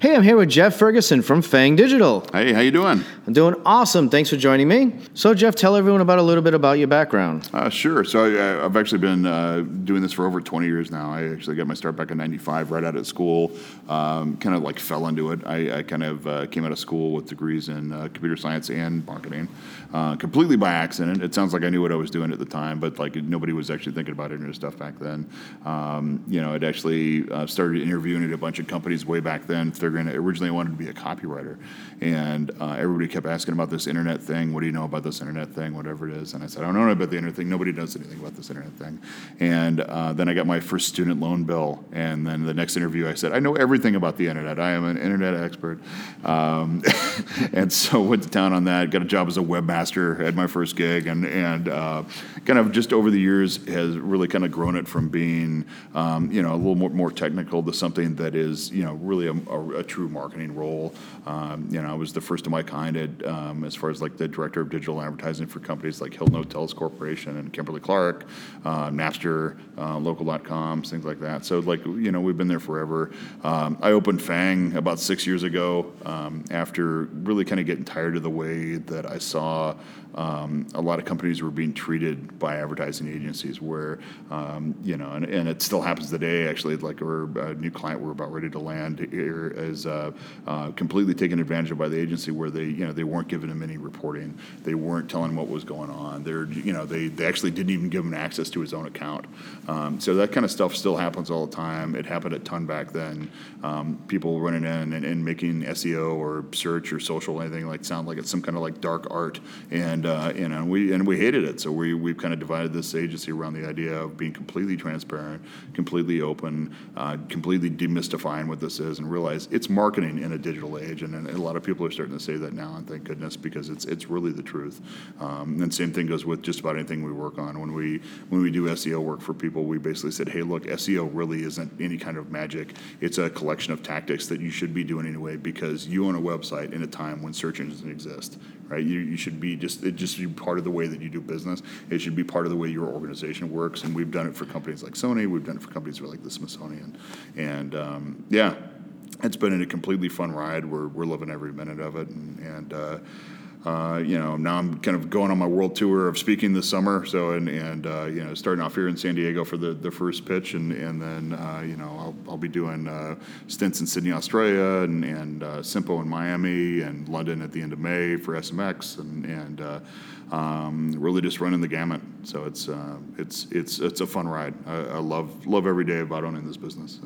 Hey, I'm here with Jeff Ferguson from Fang Digital. Hey, how you doing? I'm doing awesome. Thanks for joining me. So, Jeff, tell everyone about a little bit about your background. Uh, sure. So I, I've actually been uh, doing this for over 20 years now. I actually got my start back in '95, right out of school. Um, kind of like fell into it. I, I kind of uh, came out of school with degrees in uh, computer science and marketing, uh, completely by accident. It sounds like I knew what I was doing at the time, but like nobody was actually thinking about internet stuff back then. Um, you know, I'd actually uh, started interviewing at a bunch of companies way back then, figuring originally I wanted to be a copywriter, and uh, everybody kept asking about this internet thing. What do you know about this internet thing? Whatever it is, and I said I don't know about the internet thing. Nobody knows anything about this internet thing. And uh, then I got my first student loan bill, and then the next interview I said I know everything about the internet. I am an internet expert, um, and so went to town on that. Got a job as a webmaster at my first gig, and and uh, kind of just over the years has really kind of grown it from being um, you know a little more, more technical to something that is you know really a, a, a true marketing role. Um, you know, I was the first of my kind at, um, as far as like the director of digital advertising for companies like Hilton Hotels Corporation and Kimberly Clark, uh, Napster, uh, Local.com, things like that. So like you know we've been there forever. Um, I opened Fang about six years ago um, after really kind of getting tired of the way that I saw um, a lot of companies were being treated by advertising agencies where, um, you know, and, and it still happens today, actually, like we're a new client we're about ready to land here is uh, uh, completely taken advantage of by the agency where they, you know, they weren't giving him any reporting. They weren't telling what was going on. They're, you know, they, they actually didn't even give him access to his own account. Um, so that kind of stuff still happens all the time. It happened a ton back then. Um, people running in and, and making SEO or search or social or anything like sound like it's some kind of like dark art and uh, you know, we and we hated it. So we we've kind of divided this agency around the idea of being completely transparent, completely open, uh, completely demystifying what this is, and realize it's marketing in a digital age. And, and, a lot of people are starting to say that now, and thank goodness because it's it's really the truth. Um, and same thing goes with just about anything we work on. When we when we do SEO work for people, we basically said, hey, look, SEO really isn't any kind of magic. It's a collection of tactics that you should be doing anyway because you own a website in a time when search engines exist, right? You, you should be just it just be part of the way that you do business. It should be part of the way your organization works. And we've done it for companies like Sony. We've done it for companies like the Smithsonian. And um, yeah, it's been a completely fun ride. We're, we're loving every minute of it. And, and uh, uh, you know, now I'm kind of going on my world tour of speaking this summer. So, and, and uh, you know, starting off here in San Diego for the, the first pitch, and, and then, uh, you know, I'll, I'll be doing uh, stints in Sydney, Australia, and, and uh, SEMPO in Miami, and London at the end of May for SMX, and, and uh, um, really just running the gamut. So it's, it's, it's, it's a fun ride. I, I, love, love every day about owning this business.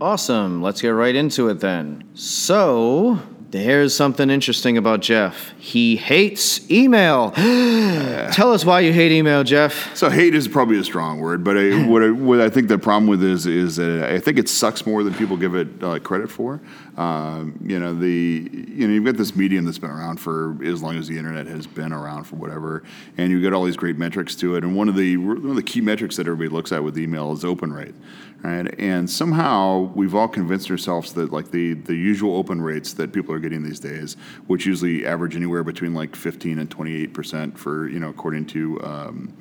Awesome. Let's get right into it then. So, Here's something interesting about Jeff. He hates email. Tell us why you hate email, Jeff. So hate is probably a strong word, but I, what, I, what I think the problem with is is that I think it sucks more than people give it uh, credit for. Um, you know the you know you've got this medium that's been around for as long as the internet has been around for whatever, and you've got all these great metrics to it. And one of the one of the key metrics that everybody looks at with email is open rate, right? And somehow we've all convinced ourselves that like the the usual open rates that people are getting these days, which usually average anywhere between like 15 and 28 percent for you know according to um,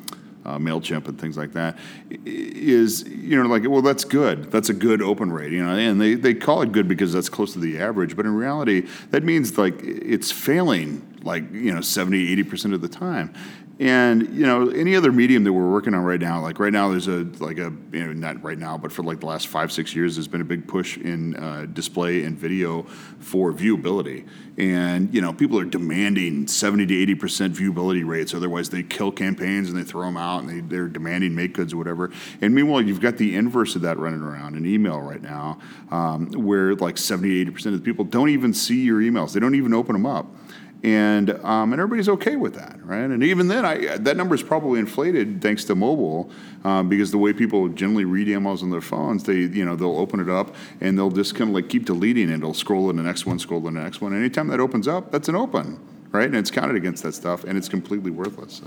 uh, Mailchimp and things like that, is you know like well that's good. That's a good open rate, you know, and they they call it good because that's close to the average, but in reality that means like it's failing like you know 70 80 percent of the time and you know any other medium that we're working on right now like right now there's a like a you know not right now but for like the last five six years there's been a big push in uh, display and video for viewability. And you know people are demanding 70 to 80 percent viewability rates otherwise they kill campaigns and they throw them out and they, they're demanding make goods or whatever. And meanwhile you've got the inverse of that running around in email right now um, where like 70 80 percent of the people don't even see your emails. They don't even open them up and um, and everybody's okay with that, right? And even then, I, that number is probably inflated thanks to mobile, um, because the way people generally read emails on their phones, they you know they'll open it up and they'll just kind of like keep deleting it. They'll scroll to the next one, scroll to the next one. Anytime that opens up, that's an open, right? And it's counted against that stuff, and it's completely worthless.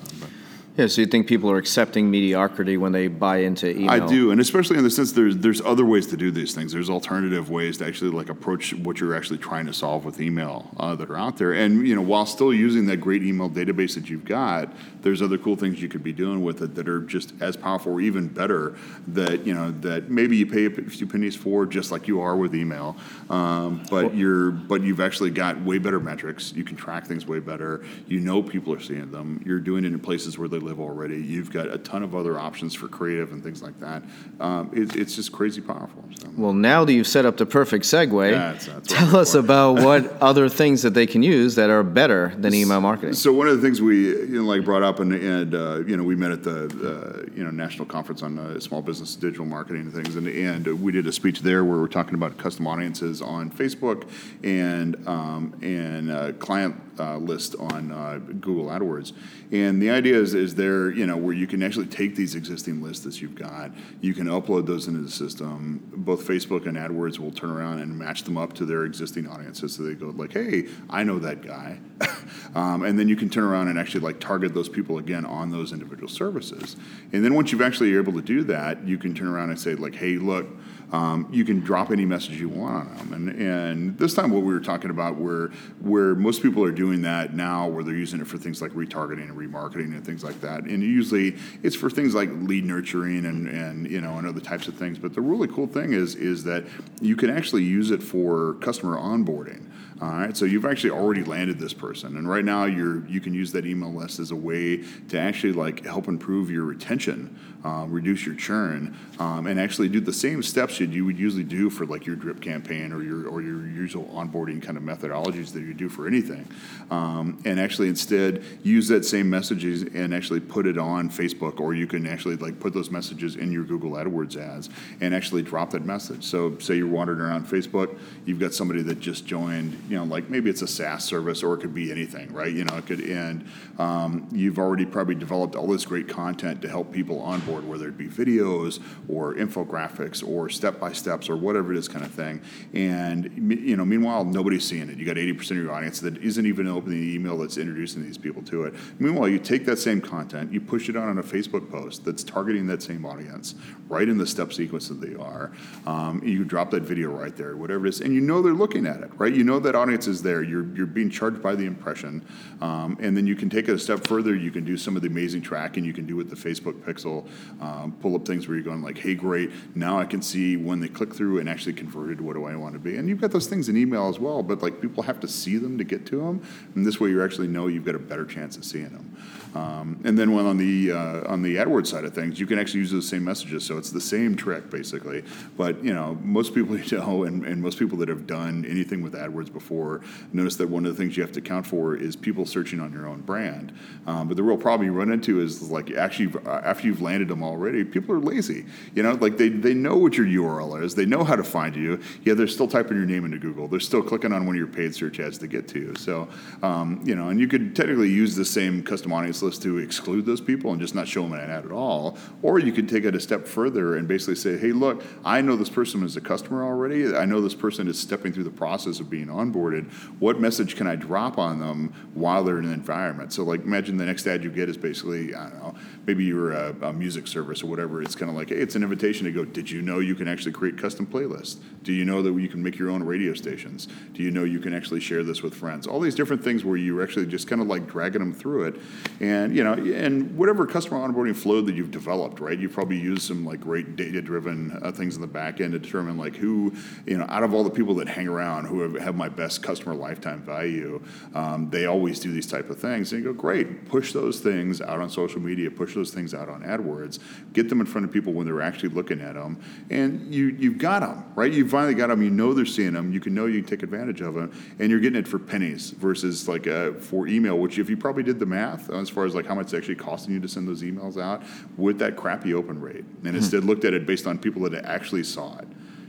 Yeah, so you think people are accepting mediocrity when they buy into email? I do, and especially in the sense there's there's other ways to do these things. There's alternative ways to actually like approach what you're actually trying to solve with email uh, that are out there. And you know, while still using that great email database that you've got, there's other cool things you could be doing with it that are just as powerful or even better. That you know that maybe you pay a few pennies for, just like you are with email, um, but you're but you've actually got way better metrics. You can track things way better. You know people are seeing them. You're doing it in places where they live already. You've got a ton of other options for creative and things like that. Um, it, it's just crazy powerful. So. Well, now that you've set up the perfect segue, Yeah, that's- that's tell us for. about what other things that they can use that are better than email marketing. So one of the things we you know, like brought up and, and uh, you know we met at the uh, you know national conference on uh, small business digital marketing and things and and we did a speech there where we're talking about custom audiences on Facebook and um, and uh, client uh, list on uh, Google AdWords and the idea is is there you know where you can actually take these existing lists that you've got you can upload those into the system. Both Facebook and AdWords will turn around and match them up to their existing audiences. So they go like hey I know that guy. Um, and then you can turn around and actually like target those people again on those individual services. And then once you've actually able to do that you can turn around and say like hey look um, you can drop any message you want on them. And, and this time what we were talking about where where most people are doing that now where they're using it for things like retargeting remarketing and things like that. And usually it's for things like lead nurturing and, and you know and other types of things. But the really cool thing is is that you can actually use it for customer onboarding all right, so you've actually already landed this person, and right now you're you can use that email list as a way to actually like help improve your retention, um, reduce your churn, um, and actually do the same steps you would usually do for like your drip campaign or your or your usual onboarding kind of methodologies that you do for anything, um, and actually instead use that same messages and actually put it on Facebook, or you can actually like put those messages in your Google AdWords ads and actually drop that message. So say you're wandering around Facebook, you've got somebody that just joined you know, like maybe it's a SaaS service or it could be anything, right? You know, it could, and um, you've already probably developed all this great content to help people onboard, whether it be videos or infographics or step by steps or whatever it is, kind of thing. And you know, meanwhile, nobody's seeing it. You got 80% of your audience that isn't even opening the email that's introducing these people to it. Meanwhile, you take that same content, you push it out on a Facebook post that's targeting that same audience, right in the step sequence that they are. Um, you drop that video right there, whatever it is, and you know they're looking at it, right? You know that audience is there. You're you're being charged by the impression, um, and then you can take it a step further. You can do some of the amazing tracking. You can do with the Facebook Pixel, um, pull up things where you're going like, "Hey, great! Now I can see when they click through and actually converted. What do I want to be?" And you've got those things in email as well, but like people have to see them to get to them, and this way you actually know you've got a better chance of seeing them. Um, and then when on the uh, on the AdWords side of things, you can actually use those same messages. So it's the same trick basically. But you know, most people you know, and, and most people that have done anything with AdWords before, notice that one of the things you have to account for is people searching on your own brand. Um, but the real problem you run into is like actually uh, after you've landed them already, people are lazy. You know, like they, they know what your URL is, they know how to find you. Yeah, they're still typing your name into Google. They're still clicking on one of your paid search ads to get to you. So um, you know, and you could technically use the same custom audience to exclude those people and just not show them an ad at all. Or you could take it a step further and basically say, hey, look, I know this person is a customer already. I know this person is stepping through the process of being onboarded. What message can I drop on them while they're in an environment? So, like, imagine the next ad you get is basically, I don't know, maybe you're a, a music service or whatever. It's kind of like, hey, it's an invitation to go, did you know you can actually create custom playlists? Do you know that you can make your own radio stations? Do you know you can actually share this with friends? All these different things where you're actually just kind of like dragging them through it. And, you know, and whatever customer onboarding flow that you've developed, right? You've probably used some like great data driven uh, things in the back end to determine like who, you know, out of all the people that hang around who have, have my best customer lifetime value, um, they always do these type of things. And you go, great, push those things out on social media, push those things out on AdWords, get them in front of people when they're actually looking at them. And you, you've got them, right? You finally got them. You know they're seeing them. You can know you can take advantage of them. And you're getting it for pennies versus like uh, for email, which if you probably did the math as far as like how much it's actually costing you to send those emails out with that crappy open rate. And instead looked at it based on people that actually saw it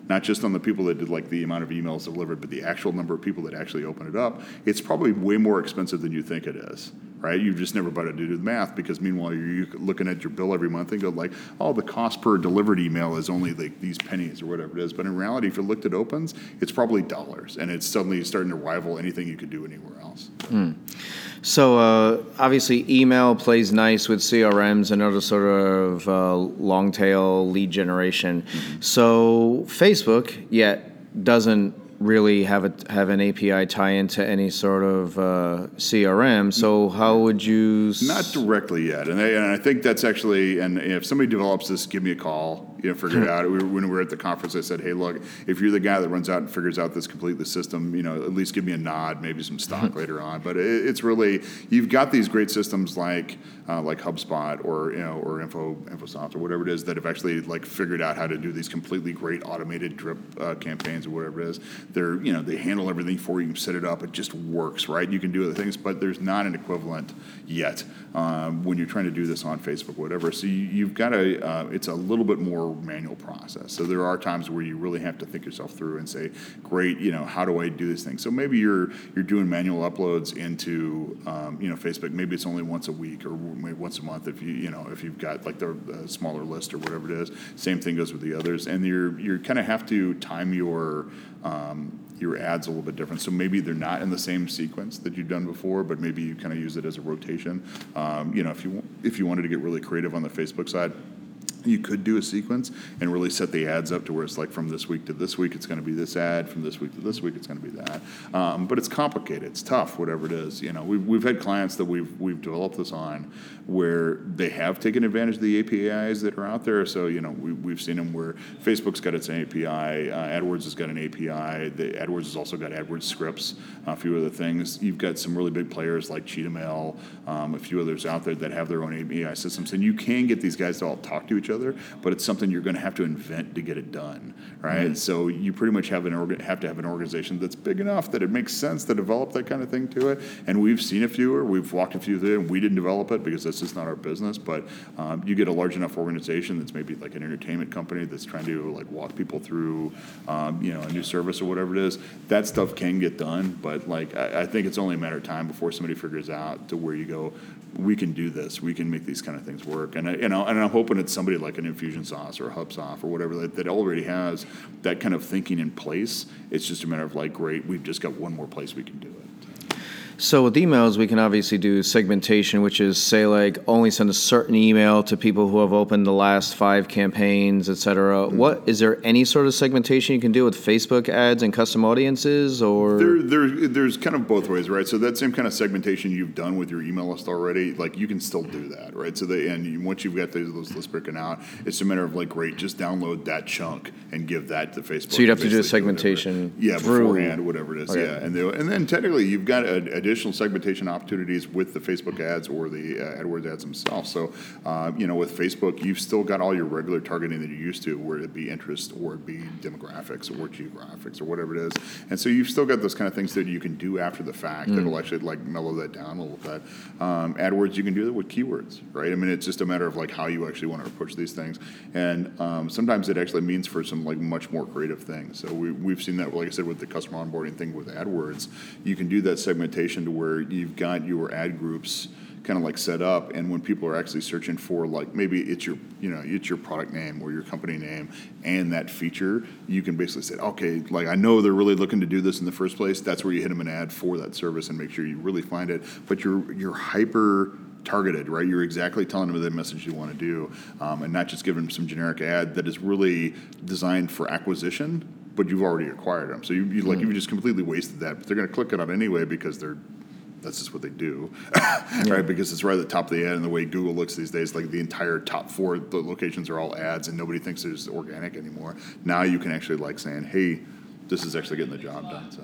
not just on the people that did like the amount of emails delivered, but the actual number of people that actually open it up, it's probably way more expensive than you think it is, right? You've just never bothered to do the math because meanwhile you're looking at your bill every month and go like, oh, the cost per delivered email is only like these pennies or whatever it is. But in reality, if you looked at opens, it's probably dollars, and it's suddenly starting to rival anything you could do anywhere else. So uh, obviously, email plays nice with CRMs and other sort of uh, long tail lead generation. So Facebook yet doesn't really have a have an API tie into any sort of uh, CRM. So how would you? s- Not directly yet, and and I think that's actually. And if somebody develops this, give me a call. You know, figure it out. We were, when we were at the conference, I said, "Hey, look, if you're the guy that runs out and figures out this completely system, you know, at least give me a nod, maybe some stock later on." But it, it's really you've got these great systems like uh, like HubSpot or you know or Info InfoSoft or whatever it is that have actually like figured out how to do these completely great automated drip uh, campaigns or whatever it is. They're you know they handle everything for you. You set it up. It just works, right? You can do other things, but there's not an equivalent yet um, when you're trying to do this on Facebook, whatever. So you, you've got to. Uh, it's a little bit more manual process. So there are times where you really have to think yourself through and say, great, you know, how do I do this thing? So maybe you're you're doing manual uploads into um, you know Facebook. Maybe it's only once a week or maybe once a month if you you know if you've got like the, the smaller list or whatever it is. Same thing goes with the others, and you're you kind of have to time your um, your ads a little bit different. So maybe they're not in the same sequence that you've done before, but maybe you kind of use it as a rotation. Um, you know, if you if you wanted to get really creative on the Facebook side. You could do a sequence and really set the ads up to where it's like from this week to this week it's going to be this ad, from this week to this week it's going to be that. Um, but it's complicated, it's tough, whatever it is. You know, we've, we've had clients that we've we've developed this on where they have taken advantage of the APIs that are out there. So you know, we, we've seen them where Facebook's got its API, uh, AdWords has got an API, the AdWords has also got AdWords scripts, a few other things. You've got some really big players like Cheetah Mail, um, a few others out there that have their own API systems, and you can get these guys to all talk to each other, but it's something you're going to have to invent to get it done, right? So you pretty much have an orga- have to have an organization that's big enough that it makes sense to develop that kind of thing to it. And we've seen a few, or we've walked a few through, and we didn't develop it because that's just not our business. But um, you get a large enough organization that's maybe like an entertainment company that's trying to like walk people through, um, you know, a new service or whatever it is. That stuff can get done, but like I, I think it's only a matter of time before somebody figures out to where you go. We can do this. We can make these kind of things work. And I, you know, and I'm hoping it's somebody like an Infusionsoft or a HubSoft or whatever that, that already has that kind of thinking in place. It's just a matter of like, great, we've just got one more place we can do it. So with emails, we can obviously do segmentation, which is say like only send a certain email to people who have opened the last five campaigns, et cetera. What is there any sort of segmentation you can do with Facebook ads and custom audiences, or There, there, there's kind of both ways, right? So that same kind of segmentation you've done with your email list already, like you can still do that, right? So they, and once you've got those, those lists broken out, it's a matter of like, great, just download that chunk and give that to Facebook. So you'd have to do a Basically whatever. segmentation yeah, through- beforehand, whatever it is, Okay. yeah. And they, and then technically you've got uh, additional segmentation opportunities with the Facebook ads or the uh, AdWords ads themselves. So, uh, you know, with Facebook, you've still got all your regular targeting that you're used to, where it be interest or it be demographics or geographics or whatever it is. And so you've still got those kind of things that you can do after the fact that'll actually like mellow that down a little bit. Um, AdWords, you can do that with keywords, right? I mean, it's just a matter of like how you actually want to approach these things. And um, sometimes it actually means for some like much more creative things. So we, we've seen that, like I said, with the customer onboarding thing with AdWords, you can do that segmentation to where you've got your ad groups kind of like set up and when people are actually searching for like maybe it's your you know it's your product name or your company name and that feature you can basically say okay like i know they're really looking to do this in the first place that's where you hit them an ad for that service and make sure you really find it but you're you're hyper targeted, right? You're exactly telling them the message you want to do, um, and not just giving them some generic ad that is really designed for acquisition, but you've already acquired them. So you, you like you just completely wasted that. But they're going to click it on anyway because they're that's just what they do, right? Because it's right at the top of the ad, and the way Google looks these days, like the entire top four the locations are all ads, and nobody thinks there's organic anymore. Now you can actually like saying, "Hey, this is actually getting the job done." So.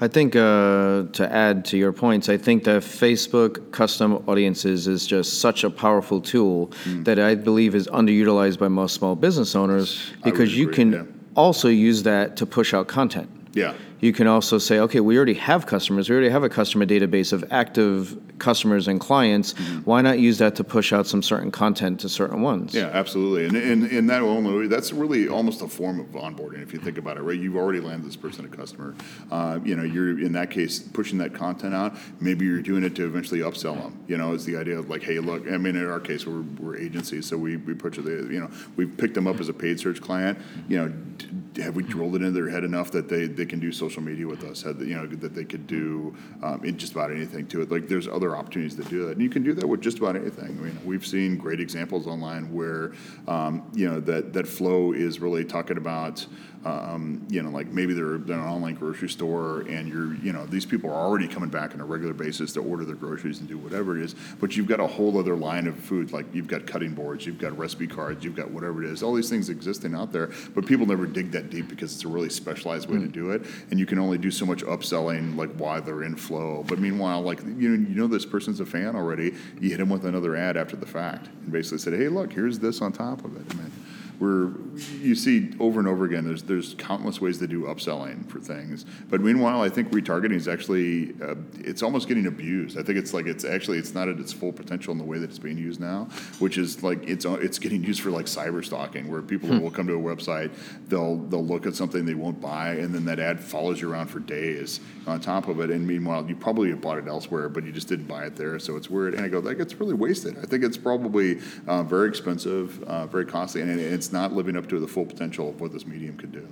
I think uh, to add to your points, I think that Facebook custom audiences is just such a powerful tool Hmm. that I believe is underutilized by most small business owners because you agree, can yeah. Also use that to push out content. Yeah. You can also say, okay, we already have customers. We already have a customer database of active customers and clients. Mm-hmm. Why not use that to push out some certain content to certain ones? Yeah, absolutely. And, and, and that only, that's really almost a form of onboarding if you think about it, right? You've already landed this person a customer. Uh, you know, you're in that case pushing that content out. Maybe you're doing it to eventually upsell them. You know, is the idea of like, hey, look. I mean, in our case, we're, we're agencies, so we we push the you know we've picked them up as a paid search client. You know, d- have we drilled it into their head enough that they, they can do social media with us? Had, you know, that they could do um, in just about anything to it. Like, there's other opportunities to do that, and you can do that with just about anything. I mean, we've seen great examples online where um, you know that that flow is really talking about um, you know, like maybe they're, they're an online grocery store and you're, you know, these people are already coming back on a regular basis to order their groceries and do whatever it is, but you've got a whole other line of food, like you've got cutting boards, you've got recipe cards, you've got whatever it is, all these things existing out there, but people never dig that deep because it's a really specialized way to do it, and you can only do so much upselling, like while they're in flow. But meanwhile, like you know, you know this person's a fan already, you hit them with another ad after the fact, and basically said, hey, look, here's this on top of it. I mean, we're you see over and over again there's there's countless ways to do upselling for things. But meanwhile i think retargeting is actually uh, it's almost getting abused. I think it's like it's actually it's not at its full potential in the way that it's being used now which is like it's it's getting used for like cyber stalking where people will come to a website they'll they'll look at something they won't buy and then that ad follows you around for days on top of it. And meanwhile you probably have bought it elsewhere but you just didn't buy it there. So it's weird. And i go that gets really wasted. I think it's probably uh, very expensive uh, very costly. And it's not living up to the full potential of what this medium could do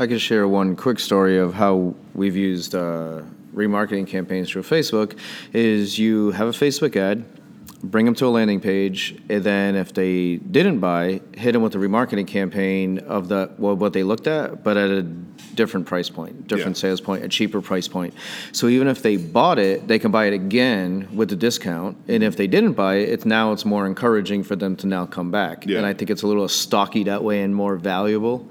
I could share one quick story of how we've used uh, remarketing campaigns through Facebook. Is you have a Facebook ad, bring them to a landing page, and then if they didn't buy, hit them with a remarketing campaign of the well, what they looked at, but at a different price point, different Yeah. sales point, a cheaper price point. So even if they bought it, they can buy it again with the discount. And if they didn't buy it, it's now it's more encouraging for them to now come back. Yeah. And I think it's a little stocky that way and more valuable.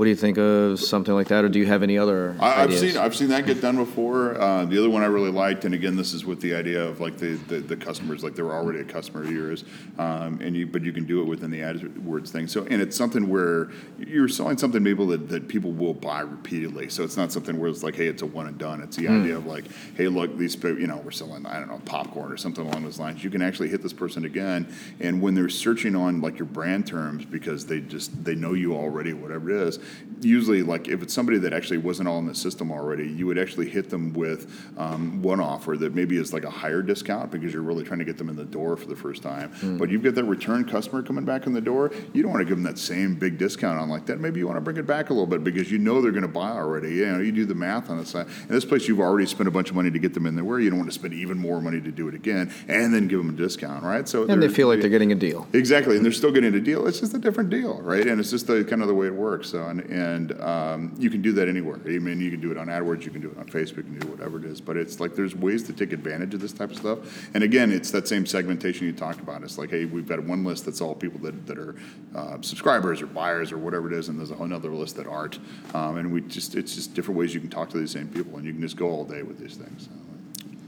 What do you think of something like that, or do you have any other I, I've ideas? seen I've seen that get done before. Uh, the other one I really liked, and again, this is with the idea of like the, the, the customers, like they're already a customer of yours, um, and you but you can do it within the AdWords thing. So and it's something where you're selling something maybe that, that people will buy repeatedly. So it's not something where it's like, hey, it's a one and done. It's the idea of like, hey, look, these you know we're selling I don't know popcorn or something along those lines. You can actually hit this person again, and when they're searching on like your brand terms because they just they know you already, whatever it is. Usually, like if it's somebody that actually wasn't all in the system already, you would actually hit them with um, one offer that maybe is like a higher discount because you're really trying to get them in the door for the first time. But you've got that return customer coming back in the door. You don't want to give them that same big discount on like that. Maybe you want to bring it back a little bit because you know they're going to buy already. You know, you do the math on the side. In this place, you've already spent a bunch of money to get them in there. Where you don't want to spend even more money to do it again and then give them a discount, right? So and they feel like they're getting a deal. Exactly, and they're still getting a deal. It's just a different deal, right? And it's just the kind of the way it works. So, and, and um, you can do that anywhere. I mean, you can do it on AdWords, you can do it on Facebook, you can do whatever it is. But it's like there's ways to take advantage of this type of stuff. And again, it's that same segmentation you talked about. It's like, hey, we've got one list that's all people that, that are uh, subscribers or buyers or whatever it is, and there's a whole another list that aren't. Um, and we just it's just different ways you can talk to these same people, and you can just go all day with these things. So,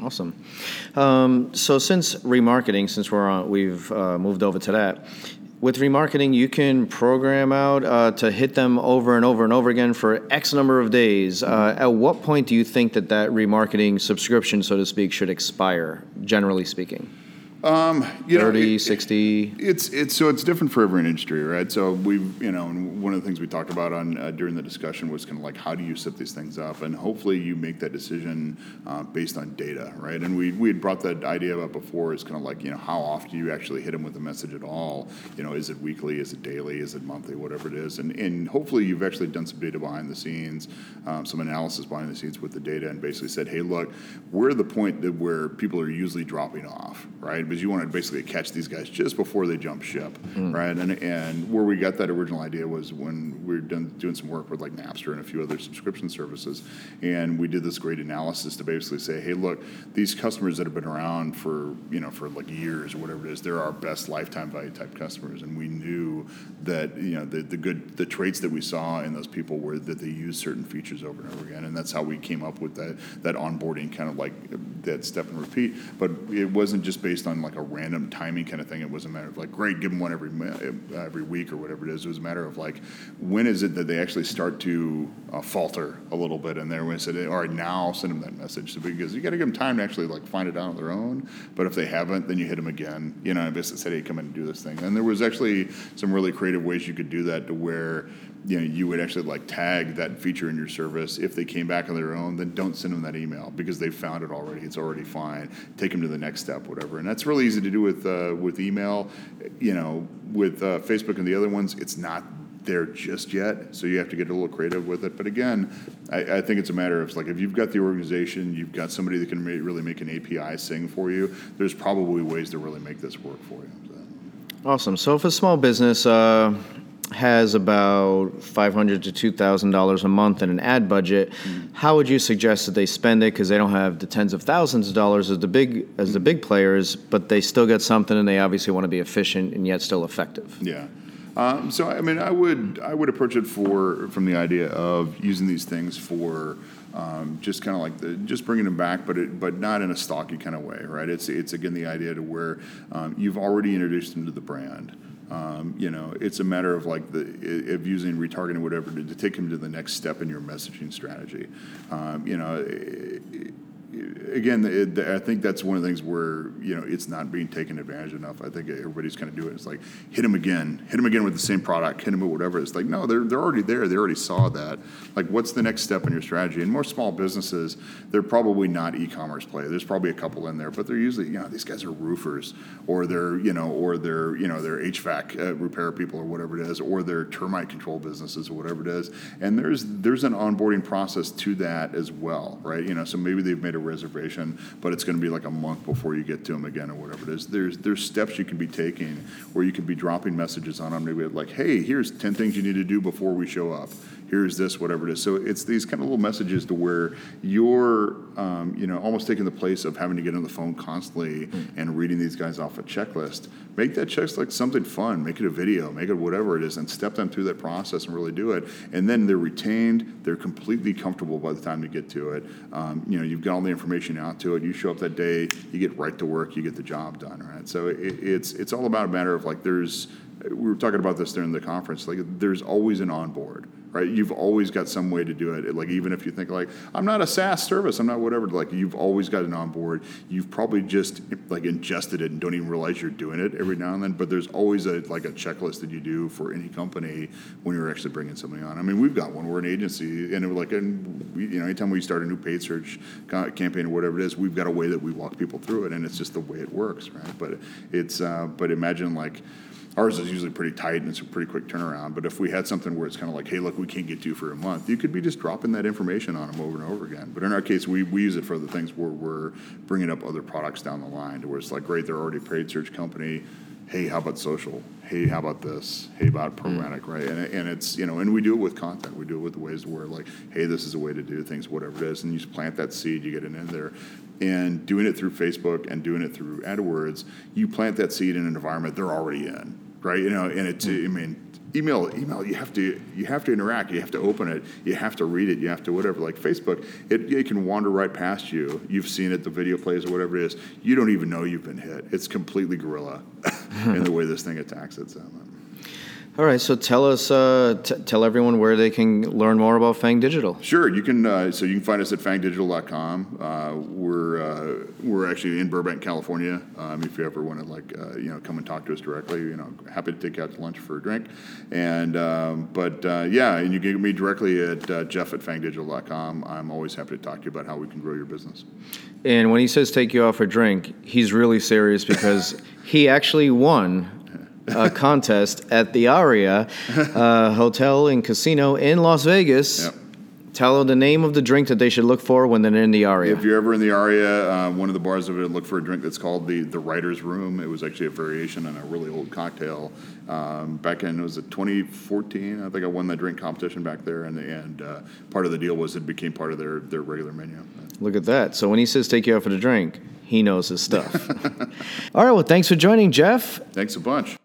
Awesome. Um, so since remarketing, since we're on, we've uh, moved over to that. With remarketing, you can program out uh, to hit them over and over and over again for X number of days. Uh, at what point do you think that that remarketing subscription, so to speak, should expire? Generally speaking, you know, 30, it- 60. It's it's so it's different for every industry, right? So we've you know, and one of the things we talked about on uh, during the discussion was kind of like how do you set these things up, and hopefully you make that decision uh, based on data, right? And we we had brought that idea up before. Is kind of like you know how often do you actually hit them with a message at all? You know, is it weekly? Is it daily? Is it monthly? Whatever it is, and and hopefully you've actually done some data behind the scenes, um, some analysis behind the scenes with the data, and basically said, hey, look, we're the point that where people are usually dropping off, right? Because you want to basically catch these guys just before they jump ship, hmm. right? And and where we got that original idea was when we were done, doing some work with like Napster and a few other subscription services, and we did this great analysis to basically say, hey, look, these customers that have been around for you know for like years or whatever it is, they're our best lifetime value type customers, and we knew that you know the, the good the traits that we saw in those people were that they use certain features over and over again, and that's how we came up with that that onboarding kind of like that step and repeat. But it wasn't just based on wasn't like a random timing kind of thing. It was a matter of like, great, give them one every uh, every week or whatever it is. It was a matter of like, when is it that they actually start to uh, falter a little bit, and then we said, all right, now send them that message. So because you got to give them time to actually like find it out on their own. But if they haven't, then you hit them again. You know, and basically said, hey, come in and do this thing. And there was actually some really creative ways you could do that to where you know you would actually like tag that feature in your service. If they came back on their own then don't send them that email because they found it already. It's already fine. Take them to the next step whatever. And that's really easy to do with uh, with email. You know with uh, facebook and the other ones it's not there just yet so you have to get a little creative with it. But again I, I think it's a matter of like if you've got the organization you've got somebody that can ma- really make an api sing for you there's probably ways to really make this work for you so. Awesome. So if a small business uh, has about five hundred to two thousand dollars a month in an ad budget, how would you suggest that they spend it? Because they don't have the tens of thousands of dollars as the big as the big players, but they still get something, and they obviously want to be efficient and yet still effective. Yeah. Um, so I mean, I would I would approach it for from the idea of using these things for um, just kind of like the, just bringing them back, but it, but not in a stocky kind of way, right? It's it's again the idea to where um, you've already introduced them to the brand. Um, you know, it's a matter of like the of using retargeting whatever to, to take them to the next step in your messaging strategy. Um, you know. Again, I think that's one of the things where you know it's not being taken advantage enough. I think everybody's kind of doing it. It's like hit them again, hit them again with the same product, hit them with whatever. It's like no, they're they're already there. They already saw that. Like, what's the next step in your strategy? And more small businesses, they're probably not e-commerce play. There's probably a couple in there, but they're usually you know these guys are roofers, or they're you know, or they're you know they're HVAC uh, repair people or whatever it is, or they're termite control businesses or whatever it is. And there's there's an onboarding process to that as well, right? You know, so maybe they've made a reservation, but it's going to be like a month before you get to them again or whatever it is. There's there's steps you can be taking where you can be dropping messages on them, maybe like, hey, here's ten things you need to do before we show up. Here's this, whatever it is. So it's these kind of little messages to where you're, um, you know, almost taking the place of having to get on the phone constantly and reading these guys off a checklist. Make that checklist like something fun. Make it a video. Make it whatever it is, and step them through that process and really do it. And then they're retained. They're completely comfortable by the time you get to it. Um, you know, you've got all the information out to it. You show up that day. You get right to work. You get the job done. Right. So it, it's it's all about a matter of like there's. We were talking about this during the conference. Like there's always an onboard right? You've always got some way to do it. Like even if you think like I'm not a SaaS service, I'm not whatever. Like you've always got an onboard. You've probably just like ingested it and don't even realize you're doing it every now and then. But there's always a like a checklist that you do for any company when you're actually bringing somebody on. I mean, we've got one. We're an agency, and it like, and we, you know, anytime we start a new paid search campaign or whatever it is, we've got a way that we walk people through it, and it's just the way it works, right? But it's uh, but imagine like ours is usually pretty tight and it's a pretty quick turnaround. But if we had something where it's kind of like, hey, look, we can't get to you for a month, you could be just dropping that information on them over and over again. But in our case, we, we use it for the things where we're bringing up other products down the line, to where it's like, great, they're already a paid search company. Hey, how about social? Hey, how about this? Hey, about mm. programmatic, right? And, and it's you know, and we do it with content. We do it with the ways where like, hey, this is a way to do things, whatever it is, and you just plant that seed, you get it in there, and doing it through Facebook and doing it through AdWords, you plant that seed in an environment they're already in right? You know, and it's I mean, email email you have to you have to interact, you have to open it, you have to read it, you have to whatever. Like Facebook, it, it can wander right past you. You've seen it, the video plays or whatever it is. You don't even know you've been hit. It's completely guerrilla in the way this thing attacks it. All right, so tell us, uh, t- tell everyone where they can learn more about Fang Digital. Sure, you can. Uh, so you can find us at fangdigital.com. Uh, we're uh, we're actually in Burbank, California. Um, if you ever want to like uh, you know come and talk to us directly, you know, happy to take you out to lunch for a drink. And um, but uh, yeah, and you can get me directly at Jeff at fangdigital.com. I'm always happy to talk to you about how we can grow your business. And when he says take you out for a drink, he's really serious because he actually won uh, contest at the Aria uh, Hotel and Casino in Las Vegas. Yep. Tell them the name of the drink that they should look for when they're in the Aria. If you're ever in the Aria, uh, one of the bars over there, look for a drink that's called the the Writer's Room. It was actually a variation on a really old cocktail. Um, back in was it 2014? I think I won that drink competition back there, and and uh, part of the deal was it became part of their their regular menu. Look at that. So when he says take you out for the drink, he knows his stuff. All right. Well, thanks for joining, Jeff. Thanks a bunch.